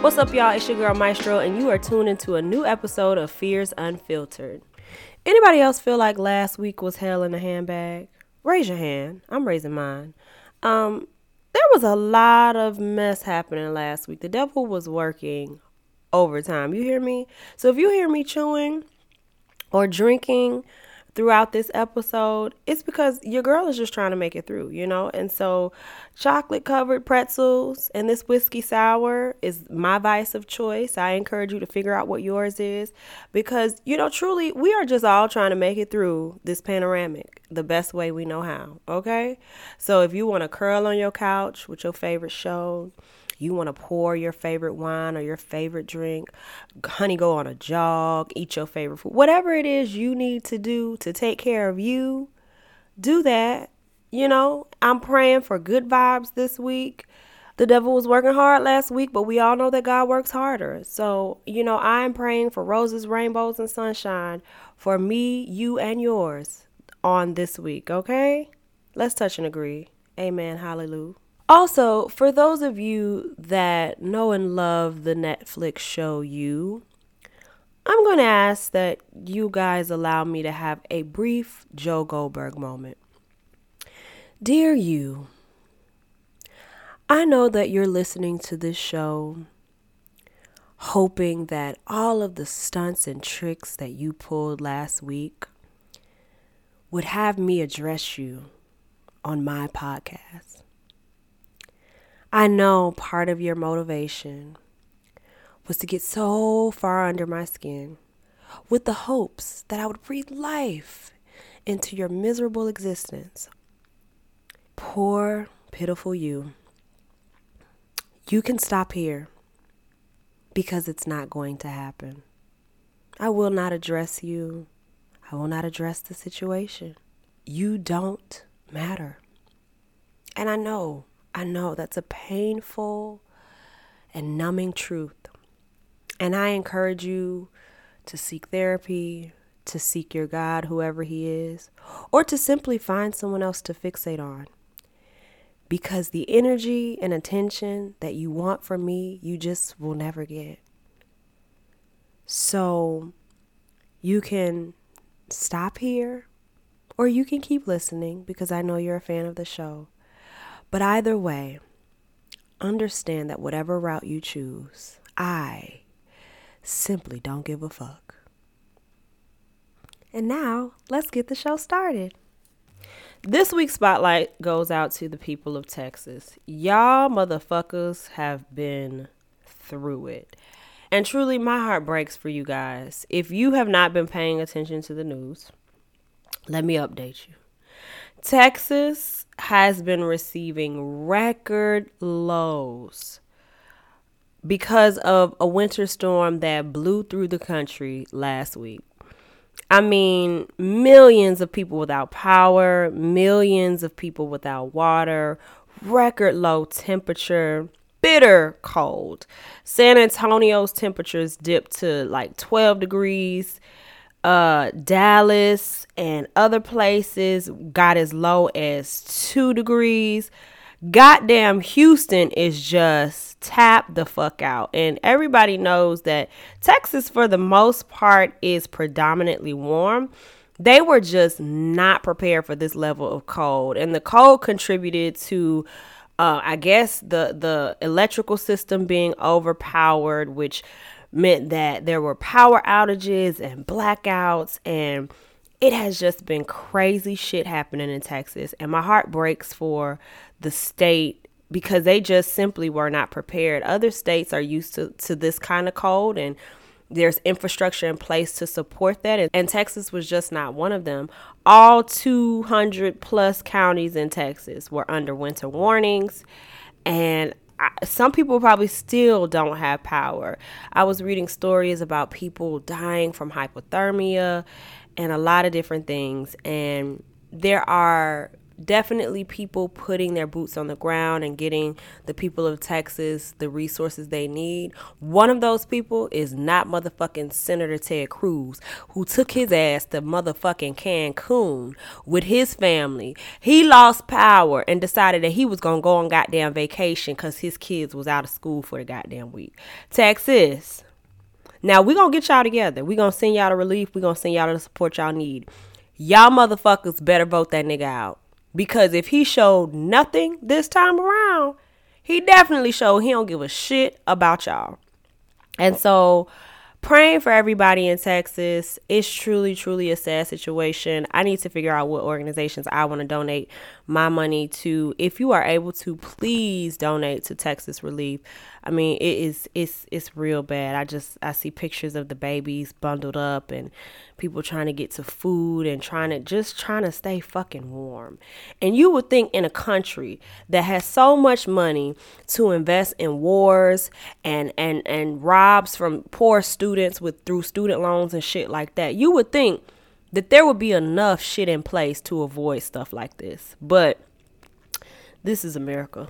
What's up, y'all? It's your girl Maestro, and you are tuned into a new episode of Fears Unfiltered. Anybody else feel like last week was hell in a handbag? Raise your hand. I'm raising mine. Um, there was a lot of mess happening last week. The devil was working overtime. You hear me? So if you hear me chewing or drinking throughout this episode, it's because your girl is just trying to make it through, you know? And so, chocolate covered pretzels and this whiskey sour is my vice of choice. I encourage you to figure out what yours is because, you know, truly, we are just all trying to make it through this panoramic the best way we know how, okay? So, if you want to curl on your couch with your favorite show, you want to pour your favorite wine or your favorite drink, honey, go on a jog, eat your favorite food, whatever it is you need to do to take care of you, do that. You know, I'm praying for good vibes this week. The devil was working hard last week, but we all know that God works harder. So, you know, I'm praying for roses, rainbows, and sunshine for me, you, and yours on this week, okay? Let's touch and agree. Amen. Hallelujah. Also, for those of you that know and love the Netflix show You, I'm going to ask that you guys allow me to have a brief Joe Goldberg moment. Dear you, I know that you're listening to this show hoping that all of the stunts and tricks that you pulled last week would have me address you on my podcast. I know part of your motivation was to get so far under my skin with the hopes that I would breathe life into your miserable existence. Poor, pitiful you. You can stop here because it's not going to happen. I will not address you. I will not address the situation. You don't matter. And I know I know that's a painful and numbing truth. And I encourage you to seek therapy, to seek your God, whoever He is, or to simply find someone else to fixate on. Because the energy and attention that you want from me, you just will never get. So you can stop here, or you can keep listening because I know you're a fan of the show. But either way, understand that whatever route you choose, I simply don't give a fuck. And now, let's get the show started. This week's spotlight goes out to the people of Texas. Y'all motherfuckers have been through it. And truly, my heart breaks for you guys. If you have not been paying attention to the news, let me update you. Texas has been receiving record lows because of a winter storm that blew through the country last week. I mean, millions of people without power, millions of people without water, record low temperature, bitter cold. San Antonio's temperatures dipped to like 12 degrees uh, Dallas and other places got as low as two degrees. Goddamn, Houston is just tap the fuck out. And everybody knows that Texas, for the most part, is predominantly warm. They were just not prepared for this level of cold. And the cold contributed to uh, I guess the the electrical system being overpowered, which meant that there were power outages and blackouts and it has just been crazy shit happening in Texas and my heart breaks for the state because they just simply were not prepared. Other states are used to, to this kind of cold and there's infrastructure in place to support that and, and Texas was just not one of them. All 200 plus counties in Texas were under winter warnings and Some people probably still don't have power. I was reading stories about people dying from hypothermia and a lot of different things. And there are definitely people putting their boots on the ground and getting the people of Texas the resources they need. One of those people is not motherfucking Senator Ted Cruz, who took his ass to motherfucking Cancun with his family. He lost power and decided that he was gonna go on goddamn vacation because his kids was out of school for the goddamn week. Texas. Now we gonna get y'all together. We gonna send y'all the relief. We gonna send y'all the support y'all need. Y'all motherfuckers better vote that nigga out. Because if he showed nothing this time around, he definitely showed he don't give a shit about y'all. And so praying for everybody in Texas. It's truly, truly a sad situation. I need to figure out what organizations I want to donate my money to. If you are able to, please donate to Texas Relief. I mean, it is it's it's real bad. I just I see pictures of the babies bundled up and people trying to get to food and trying to just trying to stay fucking warm. And you would think in a country that has so much money to invest in wars and and and robs from poor students with through student loans and shit like that, you would think that there would be enough shit in place to avoid stuff like this. But this is America.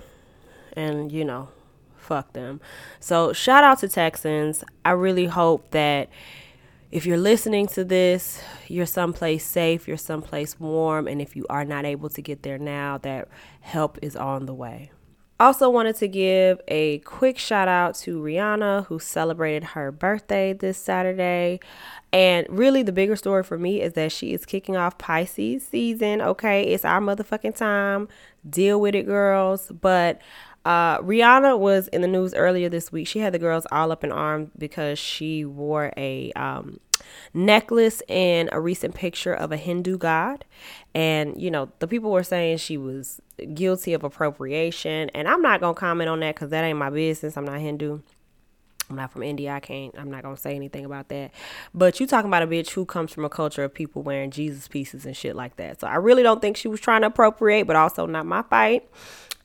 And you know, fuck them. So shout out to Texans. I really hope that if you're listening to this, you're someplace safe, you're someplace warm, and if you are not able to get there now, that help is on the way. Also, wanted to give a quick shout out to Rihanna, who celebrated her birthday this Saturday. And really, the bigger story for me is that she is kicking off Pisces season. Okay, it's our motherfucking time. Deal with it, girls. But uh, Rihanna was in the news earlier this week. She had the girls all up in arms because she wore a um, necklace and a recent picture of a Hindu god. And, you know, the people were saying she was guilty of appropriation. And I'm not going to comment on that because that ain't my business. I'm not Hindu. I'm not from India. I can't. I'm not gonna say anything about that. But you talking about a bitch who comes from a culture of people wearing Jesus pieces and shit like that. So I really don't think she was trying to appropriate, but also not my fight.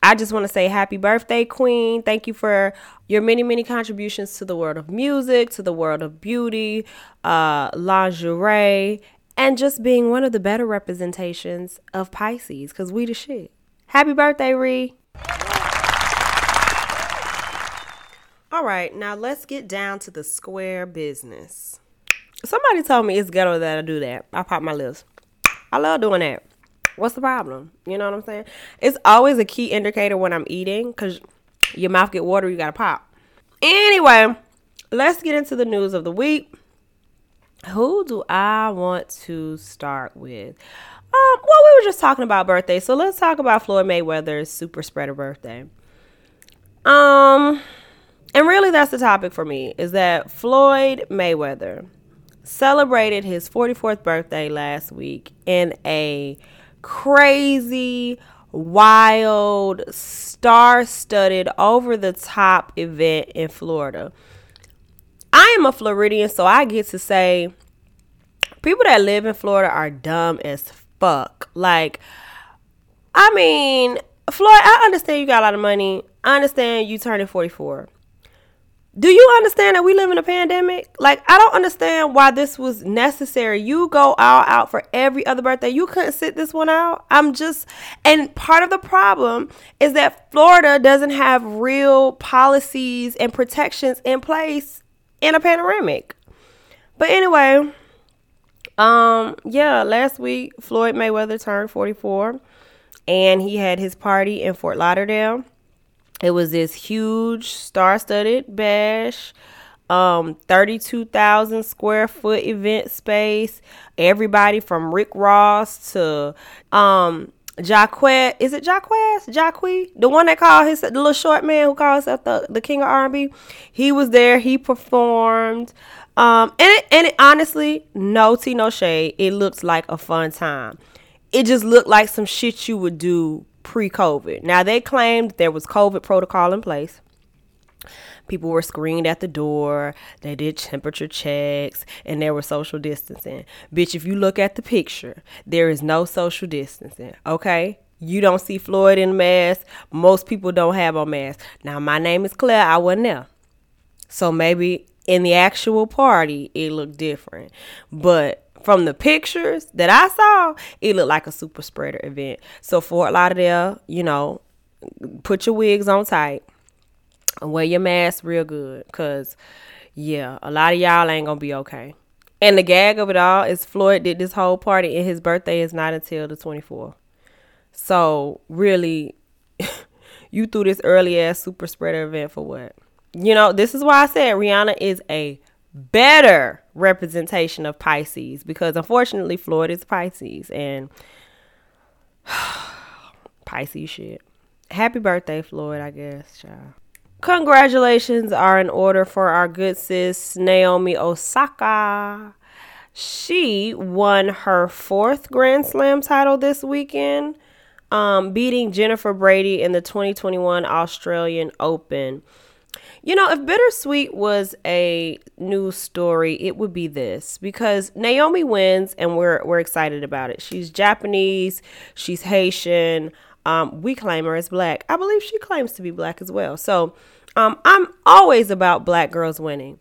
I just want to say happy birthday, Queen. Thank you for your many, many contributions to the world of music, to the world of beauty, uh, lingerie, and just being one of the better representations of Pisces because we the shit. Happy birthday, Ree. All right, now let's get down to the square business. Somebody told me it's ghetto that I do that. I pop my lips. I love doing that. What's the problem? You know what I'm saying? It's always a key indicator when I'm eating because your mouth get water, you gotta pop. Anyway, let's get into the news of the week. Who do I want to start with? Um, well, we were just talking about birthday, so let's talk about Floyd Mayweather's super spreader birthday. Um, and really, that's the topic for me is that Floyd Mayweather celebrated his 44th birthday last week in a crazy, wild, star studded, over the top event in Florida. I am a Floridian, so I get to say people that live in Florida are dumb as fuck. Like, I mean, Floyd, I understand you got a lot of money. I understand you turning 44 do you understand that we live in a pandemic? Like, I don't understand why this was necessary. You go all out for every other birthday. You couldn't sit this one out. I'm just, and part of the problem is that Florida doesn't have real policies and protections in place in a pandemic. But anyway, um, yeah, last week Floyd Mayweather turned 44 and he had his party in Fort Lauderdale it was this huge star-studded bash, um, 32,000 square foot event space. Everybody from Rick Ross to um is it Jacquees? Jacque? The one that called his the little short man who calls himself the, the king of R&B. He was there. He performed. Um, and it, and it honestly, no tea, no shade. It looked like a fun time. It just looked like some shit you would do pre COVID. Now, they claimed there was COVID protocol in place. People were screened at the door. They did temperature checks and there was social distancing. Bitch, if you look at the picture, there is no social distancing, okay? You don't see Floyd in a mask. Most people don't have a mask. Now, my name is Claire. I wasn't there. So maybe in the actual party, it looked different. But from the pictures that I saw, it looked like a super spreader event. So Fort Lauderdale, you know, put your wigs on tight and wear your mask real good. Cause yeah, a lot of y'all ain't gonna be okay. And the gag of it all is Floyd did this whole party and his birthday is not until the 24th. So really, you threw this early ass super spreader event for what? You know, this is why I said Rihanna is a better representation of Pisces because unfortunately Floyd is Pisces and Pisces shit. Happy birthday, Floyd, I guess, child. Congratulations are in order for our good sis Naomi Osaka. She won her fourth Grand Slam title this weekend, um, beating Jennifer Brady in the 2021 Australian Open. You know, if Bittersweet was a news story, it would be this because Naomi wins and we're we're excited about it. She's Japanese, she's Haitian. Um, we claim her as black. I believe she claims to be black as well. So um, I'm always about black girls winning.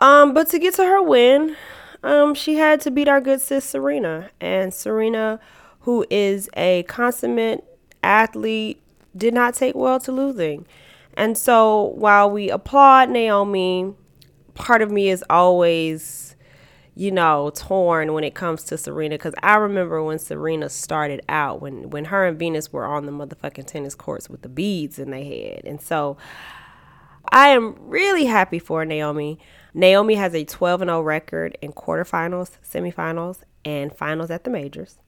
Um, but to get to her win, um, she had to beat our good sis Serena. And Serena, who is a consummate athlete, did not take well to losing. And so while we applaud Naomi, part of me is always, you know, torn when it comes to Serena because I remember when Serena started out, when when her and Venus were on the motherfucking tennis courts with the beads in their head. And so I am really happy for Naomi. Naomi has a 12 0 record in quarterfinals, semifinals, and finals at the majors.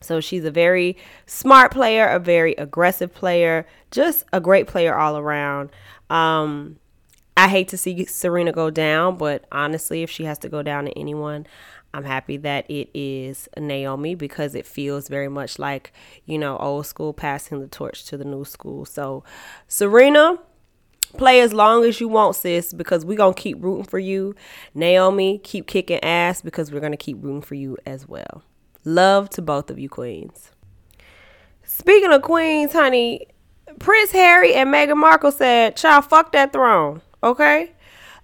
So she's a very smart player, a very aggressive player, just a great player all around. Um, I hate to see Serena go down, but honestly, if she has to go down to anyone, I'm happy that it is Naomi because it feels very much like, you know, old school passing the torch to the new school. So, Serena, play as long as you want, sis, because we're going to keep rooting for you. Naomi, keep kicking ass because we're going to keep rooting for you as well. Love to both of you, queens. Speaking of queens, honey, Prince Harry and Meghan Markle said, Child, fuck that throne, okay?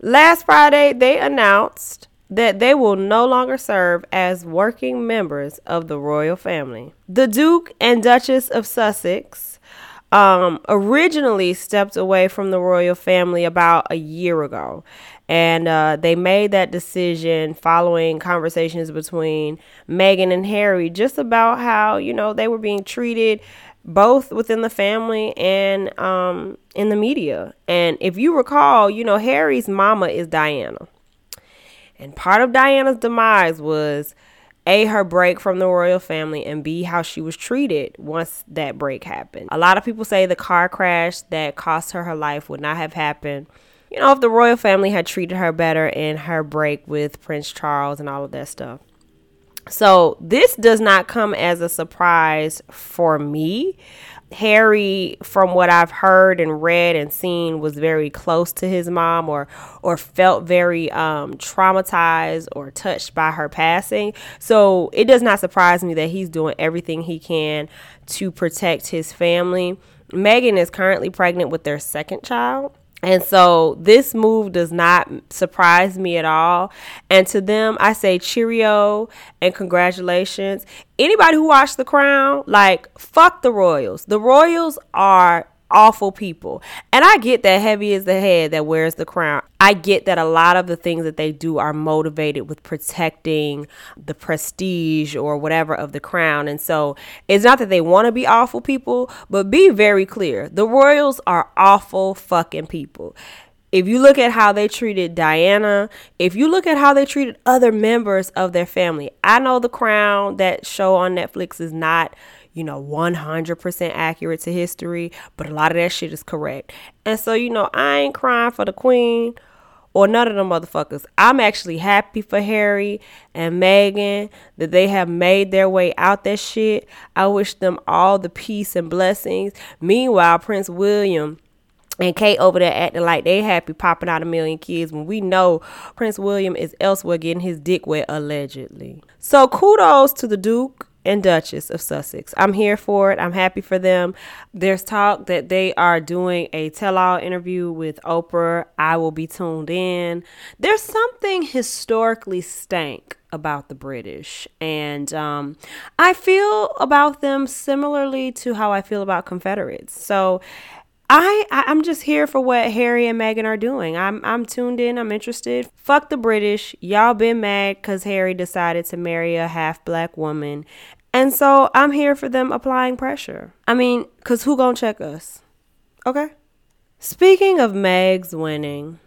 Last Friday, they announced that they will no longer serve as working members of the royal family. The Duke and Duchess of Sussex um, originally stepped away from the royal family about a year ago and uh, they made that decision following conversations between Meghan and Harry just about how, you know, they were being treated both within the family and um, in the media. And if you recall, you know, Harry's mama is Diana. And part of Diana's demise was a her break from the royal family and b how she was treated once that break happened a lot of people say the car crash that cost her her life would not have happened you know, if the royal family had treated her better in her break with Prince Charles and all of that stuff. So this does not come as a surprise for me. Harry, from what I've heard and read and seen, was very close to his mom or or felt very um, traumatized or touched by her passing. So it does not surprise me that he's doing everything he can to protect his family. Meghan is currently pregnant with their second child. And so this move does not surprise me at all. And to them, I say cheerio and congratulations. Anybody who watched The Crown, like, fuck the Royals. The Royals are awful people. And I get that heavy is the head that wears the crown. I get that a lot of the things that they do are motivated with protecting the prestige or whatever of the crown. And so it's not that they want to be awful people, but be very clear. The royals are awful fucking people if you look at how they treated Diana, if you look at how they treated other members of their family, I know The Crown, that show on Netflix, is not, you know, 100% accurate to history, but a lot of that shit is correct. And so, you know, I ain't crying for the queen or none of them motherfuckers. I'm actually happy for Harry and Meghan that they have made their way out that shit. I wish them all the peace and blessings. Meanwhile, Prince William and Kate over there acting like they happy popping out a million kids when we know Prince William is elsewhere getting his dick wet allegedly. So kudos to the Duke and Duchess of Sussex. I'm here for it. I'm happy for them. There's talk that they are doing a tell all interview with Oprah. I will be tuned in. There's something historically stank about the British. And um, I feel about them similarly to how I feel about Confederates. So I, I am just here for what Harry and Meghan are doing. I'm I'm tuned in. I'm interested. Fuck the British. Y'all been mad because Harry decided to marry a half black woman, and so I'm here for them applying pressure. I mean, cause who gonna check us? Okay. Speaking of Meg's winning,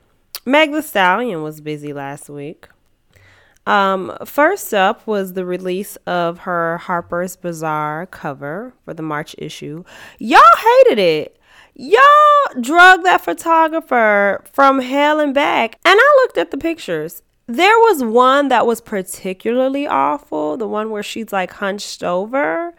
Meg the Stallion was busy last week. Um, first up was the release of her Harper's Bazaar cover for the March issue. Y'all hated it. Y'all drug that photographer from hell and back. And I looked at the pictures. There was one that was particularly awful, the one where she's like hunched over.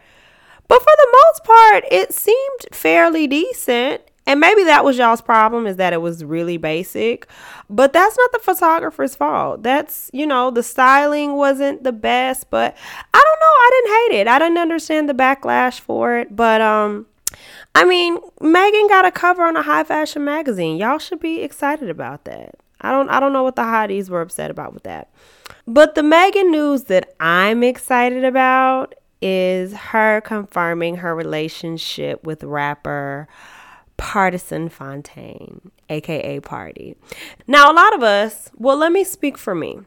But for the most part, it seemed fairly decent. And maybe that was y'all's problem is that it was really basic. But that's not the photographer's fault. That's, you know, the styling wasn't the best, but I don't know, I didn't hate it. I didn't understand the backlash for it, but um I mean, Megan got a cover on a high fashion magazine. Y'all should be excited about that. I don't I don't know what the hotties were upset about with that. But the Megan news that I'm excited about is her confirming her relationship with rapper Pardison Fontaine, aka Pardi. Now, a lot of us, well, let me speak for me.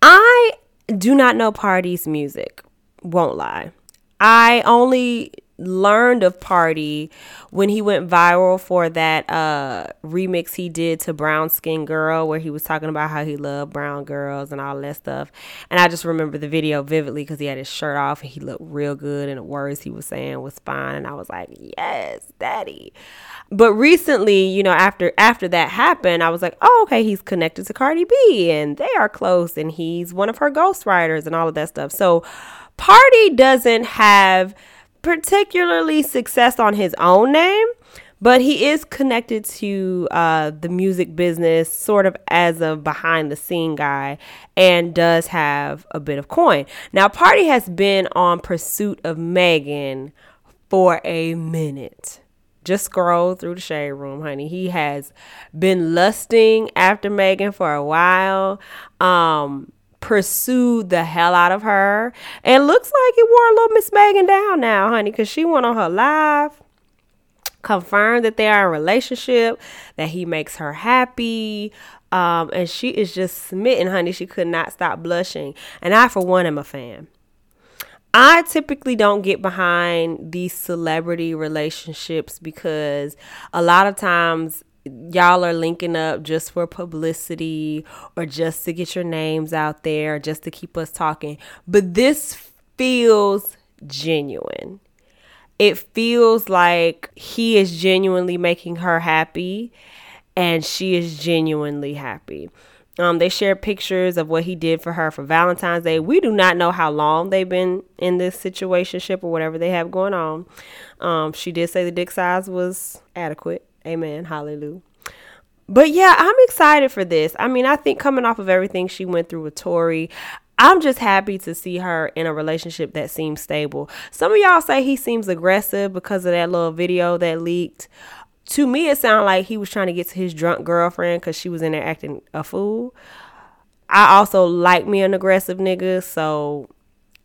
I do not know Pardi's music, won't lie. I only learned of Pardi when he went viral for that uh remix he did to Brown Skin Girl where he was talking about how he loved brown girls and all that stuff. And I just remember the video vividly because he had his shirt off and he looked real good and the words he was saying was fine and I was like, "Yes, daddy." But recently, you know, after after that happened, I was like, "Oh, okay, he's connected to Cardi B and they are close and he's one of her ghostwriters and all of that stuff." So, Pardi doesn't have particularly success on his own name, but he is connected to uh, the music business sort of as a behind the scene guy and does have a bit of coin. Now, Pardi has been on pursuit of Megan for a minute. Just scroll through the shade room, honey. He has been lusting after Megan for a while. Um, pursued the hell out of her. And looks like he wore a little Miss Megan down now, honey, because she went on her live, confirmed that they are in relationship, that he makes her happy. Um, and she is just smitten, honey. She could not stop blushing. And I, for one, am a fan. I typically don't get behind these celebrity relationships because a lot of times y'all are linking up just for publicity or just to get your names out there, just to keep us talking. But this feels genuine. It feels like he is genuinely making her happy and she is genuinely happy. Um, they shared pictures of what he did for her for Valentine's Day. We do not know how long they've been in this situationship or whatever they have going on. Um, she did say the dick size was adequate. Amen. Hallelujah. But yeah, I'm excited for this. I mean, I think coming off of everything she went through with Tory, I'm just happy to see her in a relationship that seems stable. Some of y'all say he seems aggressive because of that little video that leaked. To me, it sounded like he was trying to get to his drunk girlfriend because she was in there acting a fool. I also like me an aggressive nigga, so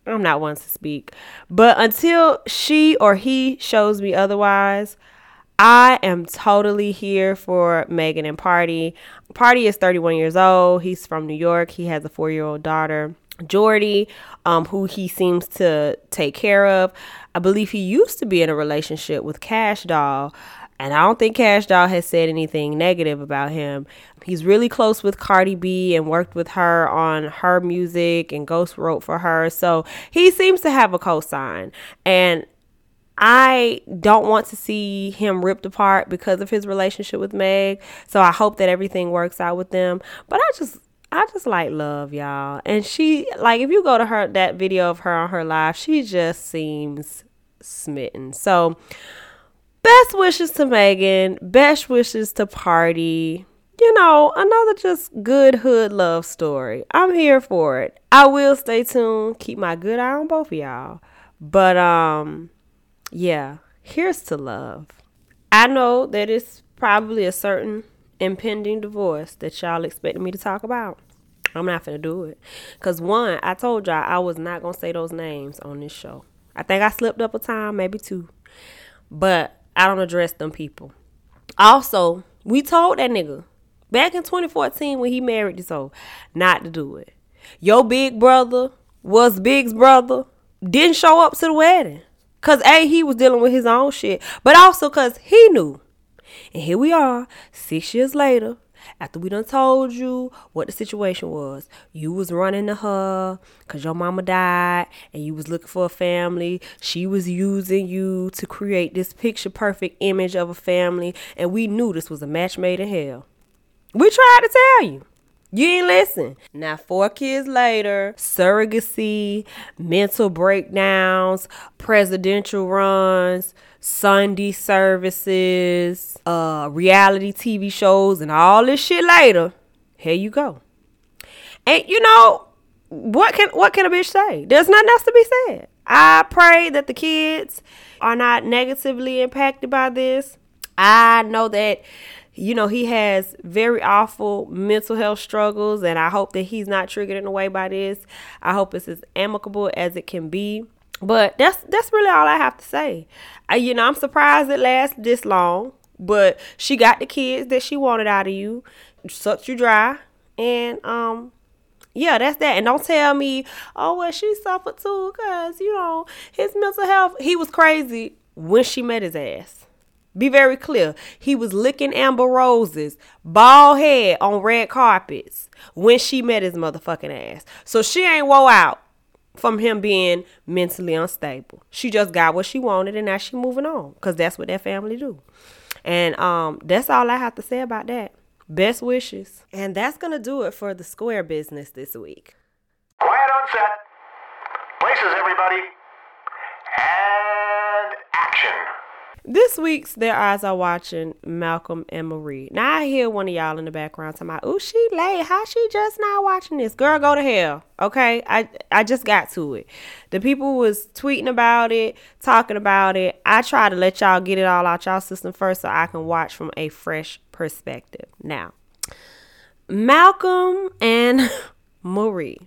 I'm not one to speak. But until she or he shows me otherwise, I am totally here for Megan and Pardi. Pardi is 31 years old. He's from New York. He has a four year old daughter, Jordy, um, who he seems to take care of. I believe he used to be in a relationship with Cash Doll. And I don't think Cash Doll has said anything negative about him. He's really close with Cardi B and worked with her on her music and ghost wrote for her. So he seems to have a cosign. And I don't want to see him ripped apart because of his relationship with Meg. So I hope that everything works out with them. But I just I just like love, y'all. And she like if you go to her that video of her on her live, she just seems smitten. So best wishes to Megan, best wishes to Pardi. You know, another just good hood love story. I'm here for it. I will stay tuned, keep my good eye on both of y'all. But um yeah, here's to love. I know that it's probably a certain impending divorce that y'all expected me to talk about. I'm not gonna do it. Cause one, I told y'all I was not gonna say those names on this show. I think I slipped up a time, maybe two. But I don't address them people. Also, we told that nigga back in 2014 when he married this old not to do it. Your big brother was Big's brother, didn't show up to the wedding. Cause A, he was dealing with his own shit. But also cause he knew. And here we are, six years later, after we done told you what the situation was. You was running to her because your mama died and you was looking for a family. She was using you to create this picture perfect image of a family. And we knew this was a match made in hell. We tried to tell you. You ain't listen. Now, four kids later, surrogacy, mental breakdowns, presidential runs, Sunday services, uh, reality TV shows, and all this shit later. Here you go. And you know what can what can a bitch say? There's nothing else to be said. I pray that the kids are not negatively impacted by this. I know that you know, he has very awful mental health struggles, and I hope that he's not triggered in a way by this. I hope it's as amicable as it can be. But that's that's really all I have to say. I, you know, I'm surprised it lasts this long, but she got the kids that she wanted out of you, sucked you dry, and um, yeah, that's that. And don't tell me, oh well, she suffered too, cause you know his mental health. He was crazy when she met his ass. Be very clear. He was licking Amber Roses, bald head on red carpets when she met his motherfucking ass. So she ain't woe out from him being mentally unstable. She just got what she wanted and now she moving on because that's what that family do. And um, that's all I have to say about that. Best wishes. And that's going to do it for the square business this week. Quiet on set. Places, everybody. And action. This week's Their Eyes Are Watching Malcolm and Marie. Now I hear one of y'all in the background talking about, oh, she late. How she just not watching this? Girl, go to hell. Okay? I, I just got to it. The people was tweeting about it, talking about it. I try to let y'all get it all out y'all system first so I can watch from a fresh perspective. Now, Malcolm and Marie.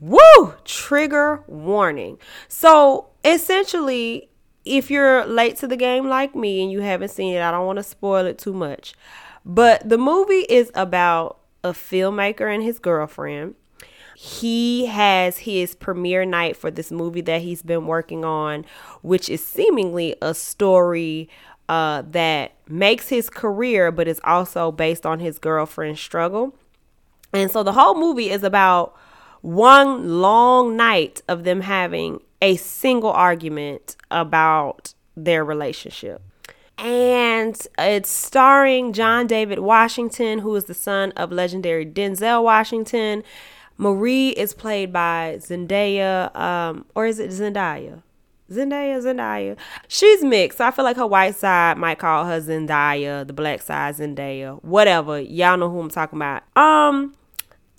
Woo! Trigger warning. So essentially, if you're late to the game like me and you haven't seen it, I don't want to spoil it too much. But the movie is about a filmmaker and his girlfriend. He has his premiere night for this movie that he's been working on, which is seemingly a story uh, that makes his career, but is also based on his girlfriend's struggle. And so the whole movie is about one long night of them having a single argument about their relationship. And it's starring John David Washington, who is the son of legendary Denzel Washington. Marie is played by Zendaya, um, or is it Zendaya? Zendaya, Zendaya. She's mixed. So I feel like her white side might call her Zendaya, the black side Zendaya, whatever. Y'all know who I'm talking about. Um,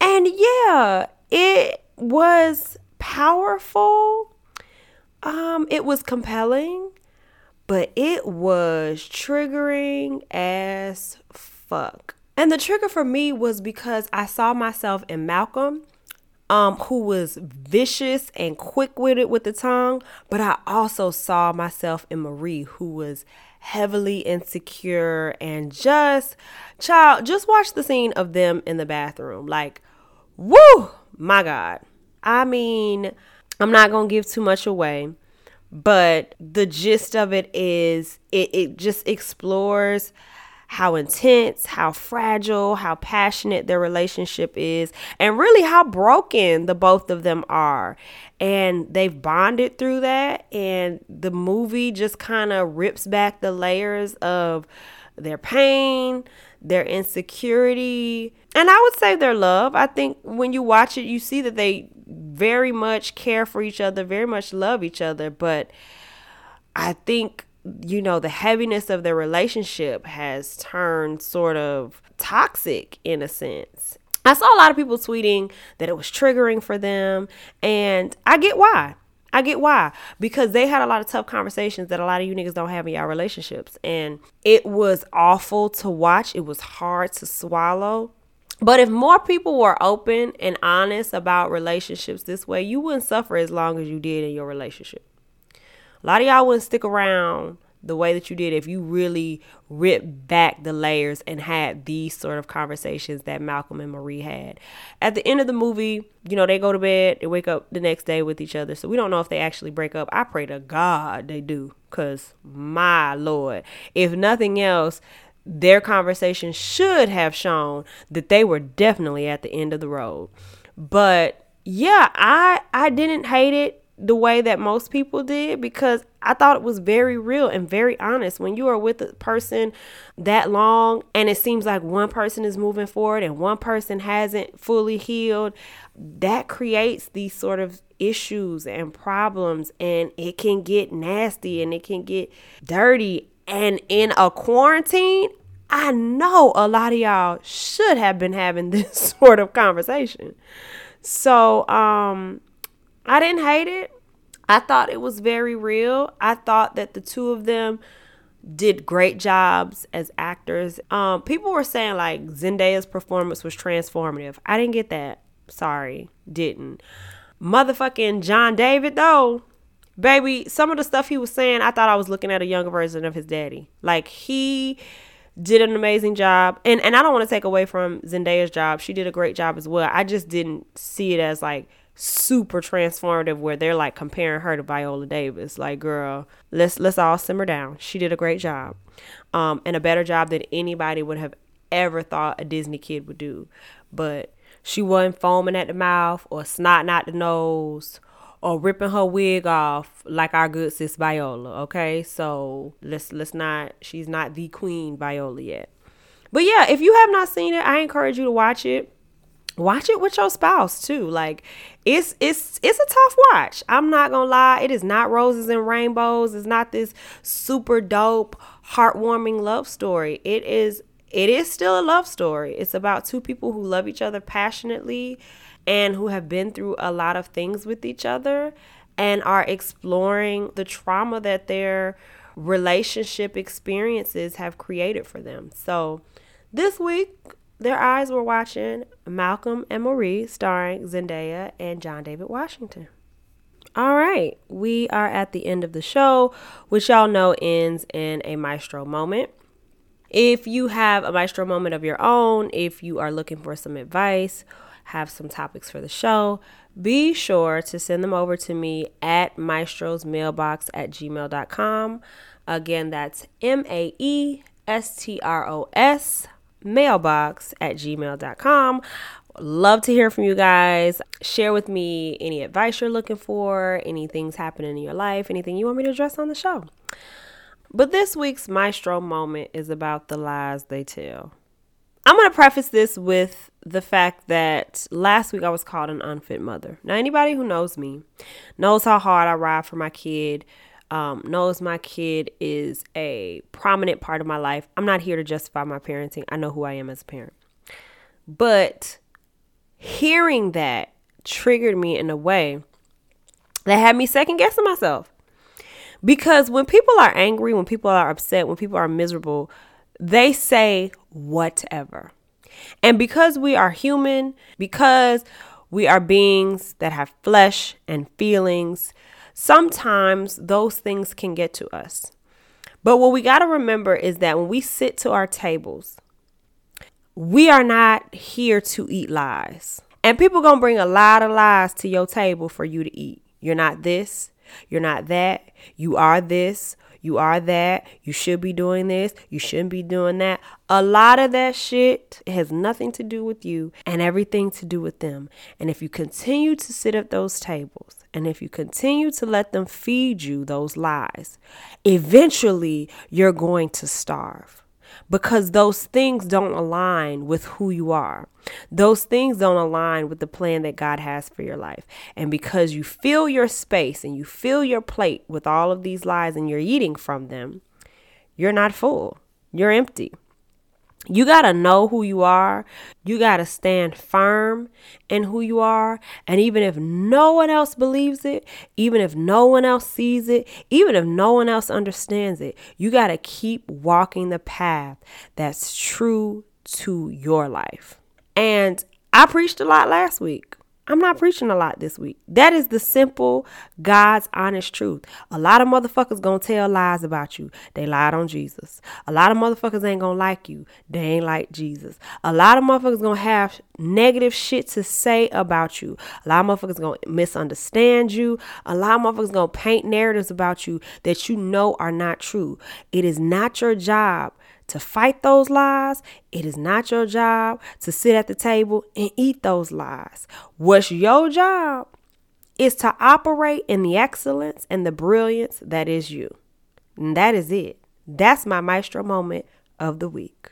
and yeah, it was powerful um, it was compelling, but it was triggering as fuck. And the trigger for me was because I saw myself in Malcolm, um, who was vicious and quick witted with the tongue, but I also saw myself in Marie, who was heavily insecure and just child just watch the scene of them in the bathroom like woo my god i mean I'm not going to give too much away, but the gist of it is it, it just explores how intense, how fragile, how passionate their relationship is, and really how broken the both of them are. And they've bonded through that, and the movie just kind of rips back the layers of their pain, their insecurity, and I would say their love. I think when you watch it, you see that they very much care for each other, very much love each other. But I think, you know, the heaviness of their relationship has turned sort of toxic in a sense. I saw a lot of people tweeting that it was triggering for them, and I get why. I get why. Because they had a lot of tough conversations that a lot of you niggas don't have in y'all relationships. And it was awful to watch. It was hard to swallow. But if more people were open and honest about relationships this way, you wouldn't suffer as long as you did in your relationship. A lot of y'all wouldn't stick around the way that you did if you really ripped back the layers and had these sort of conversations that Malcolm and Marie had. At the end of the movie, you know, they go to bed, they wake up the next day with each other. So we don't know if they actually break up. I pray to God they do, because my Lord, if nothing else, their conversation should have shown that they were definitely at the end of the road. But yeah, I I didn't hate it the way that most people did because I thought it was very real and very honest. When you are with a person that long and it seems like one person is moving forward and one person hasn't fully healed, that creates these sort of issues and problems and it can get nasty and it can get dirty. And in a quarantine, I know a lot of y'all should have been having this sort of conversation. So, um, I didn't hate it. I thought it was very real. I thought that the two of them did great jobs as actors. Um, people were saying like Zendaya's performance was transformative. I didn't get that. Sorry, didn't. Motherfucking John David though, baby, some of the stuff he was saying, I thought I was looking at a younger version of his daddy. Like he did an amazing job. And and I don't want to take away from Zendaya's job. She did a great job as well. I just didn't see it as like super transformative where they're like comparing her to Viola Davis. Like, girl, let's let's all simmer down. She did a great job. Um, and a better job than anybody would have ever thought a Disney kid would do. But she wasn't foaming at the mouth or snotting out the nose or ripping her wig off like our good sis Viola. Okay, so let's let's not. She's not the queen Viola yet. But yeah, if you have not seen it, I encourage you to watch it. Watch it with your spouse too. Like it's it's it's a tough watch. I'm not gonna lie. It is not roses and rainbows. It's not this super dope, heartwarming love story. It is it is still a love story. It's about two people who love each other passionately and who have been through a lot of things with each other and are exploring the trauma that their relationship experiences have created for them. So, this week, their eyes were watching Malcolm and Marie, starring Zendaya and John David Washington. All right, we are at the end of the show, which y'all know ends in a maestro moment. If you have a maestro moment of your own, if you are looking for some advice, have some topics for the show, be sure to send them over to me at maestro's mailbox at gmail.com. Again, that's M A E S T R O S mailbox at gmail.com. Love to hear from you guys. Share with me any advice you're looking for, any things happening in your life, anything you want me to address on the show. But this week's Maestro moment is about the lies they tell. I'm going to preface this with the fact that last week I was called an unfit mother. Now, anybody who knows me knows how hard I ride for my kid, um, knows my kid is a prominent part of my life. I'm not here to justify my parenting. I know who I am as a parent. But hearing that triggered me in a way that had me second guessing myself. Because when people are angry, when people are upset, when people are miserable, they say whatever. And because we are human, because we are beings that have flesh and feelings, sometimes those things can get to us. But what we got to remember is that when we sit to our tables, we are not here to eat lies. And people going to bring a lot of lies to your table for you to eat. You're not this, you're not that, you are this, you are that, you should be doing this, you shouldn't be doing that. A lot of that shit has nothing to do with you and everything to do with them. And if you continue to sit at those tables and if you continue to let them feed you those lies, eventually you're going to starve because those things don't align with who you are. Those things don't align with the plan that God has for your life. And because you fill your space and you fill your plate with all of these lies and you're eating from them, you're not full, you're empty. You got to know who you are. You got to stand firm in who you are. And even if no one else believes it, even if no one else sees it, even if no one else understands it, you got to keep walking the path that's true to your life. And I preached a lot last week. I'm not preaching a lot this week. That is the simple God's honest truth. A lot of motherfuckers gonna tell lies about you. They lied on Jesus. A lot of motherfuckers ain't gonna like you. They ain't like Jesus. A lot of motherfuckers gonna have negative shit to say about you. A lot of motherfuckers gonna misunderstand you. A lot of motherfuckers gonna paint narratives about you that you know are not true. It is not your job to fight those lies. It is not your job to sit at the table and eat those lies. What's your job is to operate in the excellence and the brilliance that is you. And that is it. That's my maestro moment of the week.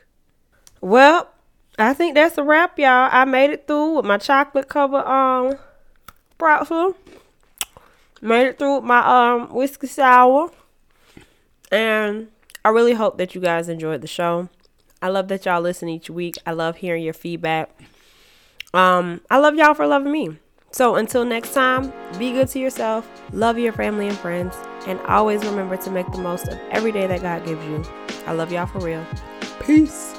Well, I think that's a wrap, y'all. I made it through with my chocolate covered um pretzel. Made it through with my um whiskey sour. And I really hope that you guys enjoyed the show. I love that y'all listen each week. I love hearing your feedback. Um, I love y'all for loving me. So until next time, be good to yourself, love your family and friends, and always remember to make the most of every day that God gives you. I love y'all for real. Peace.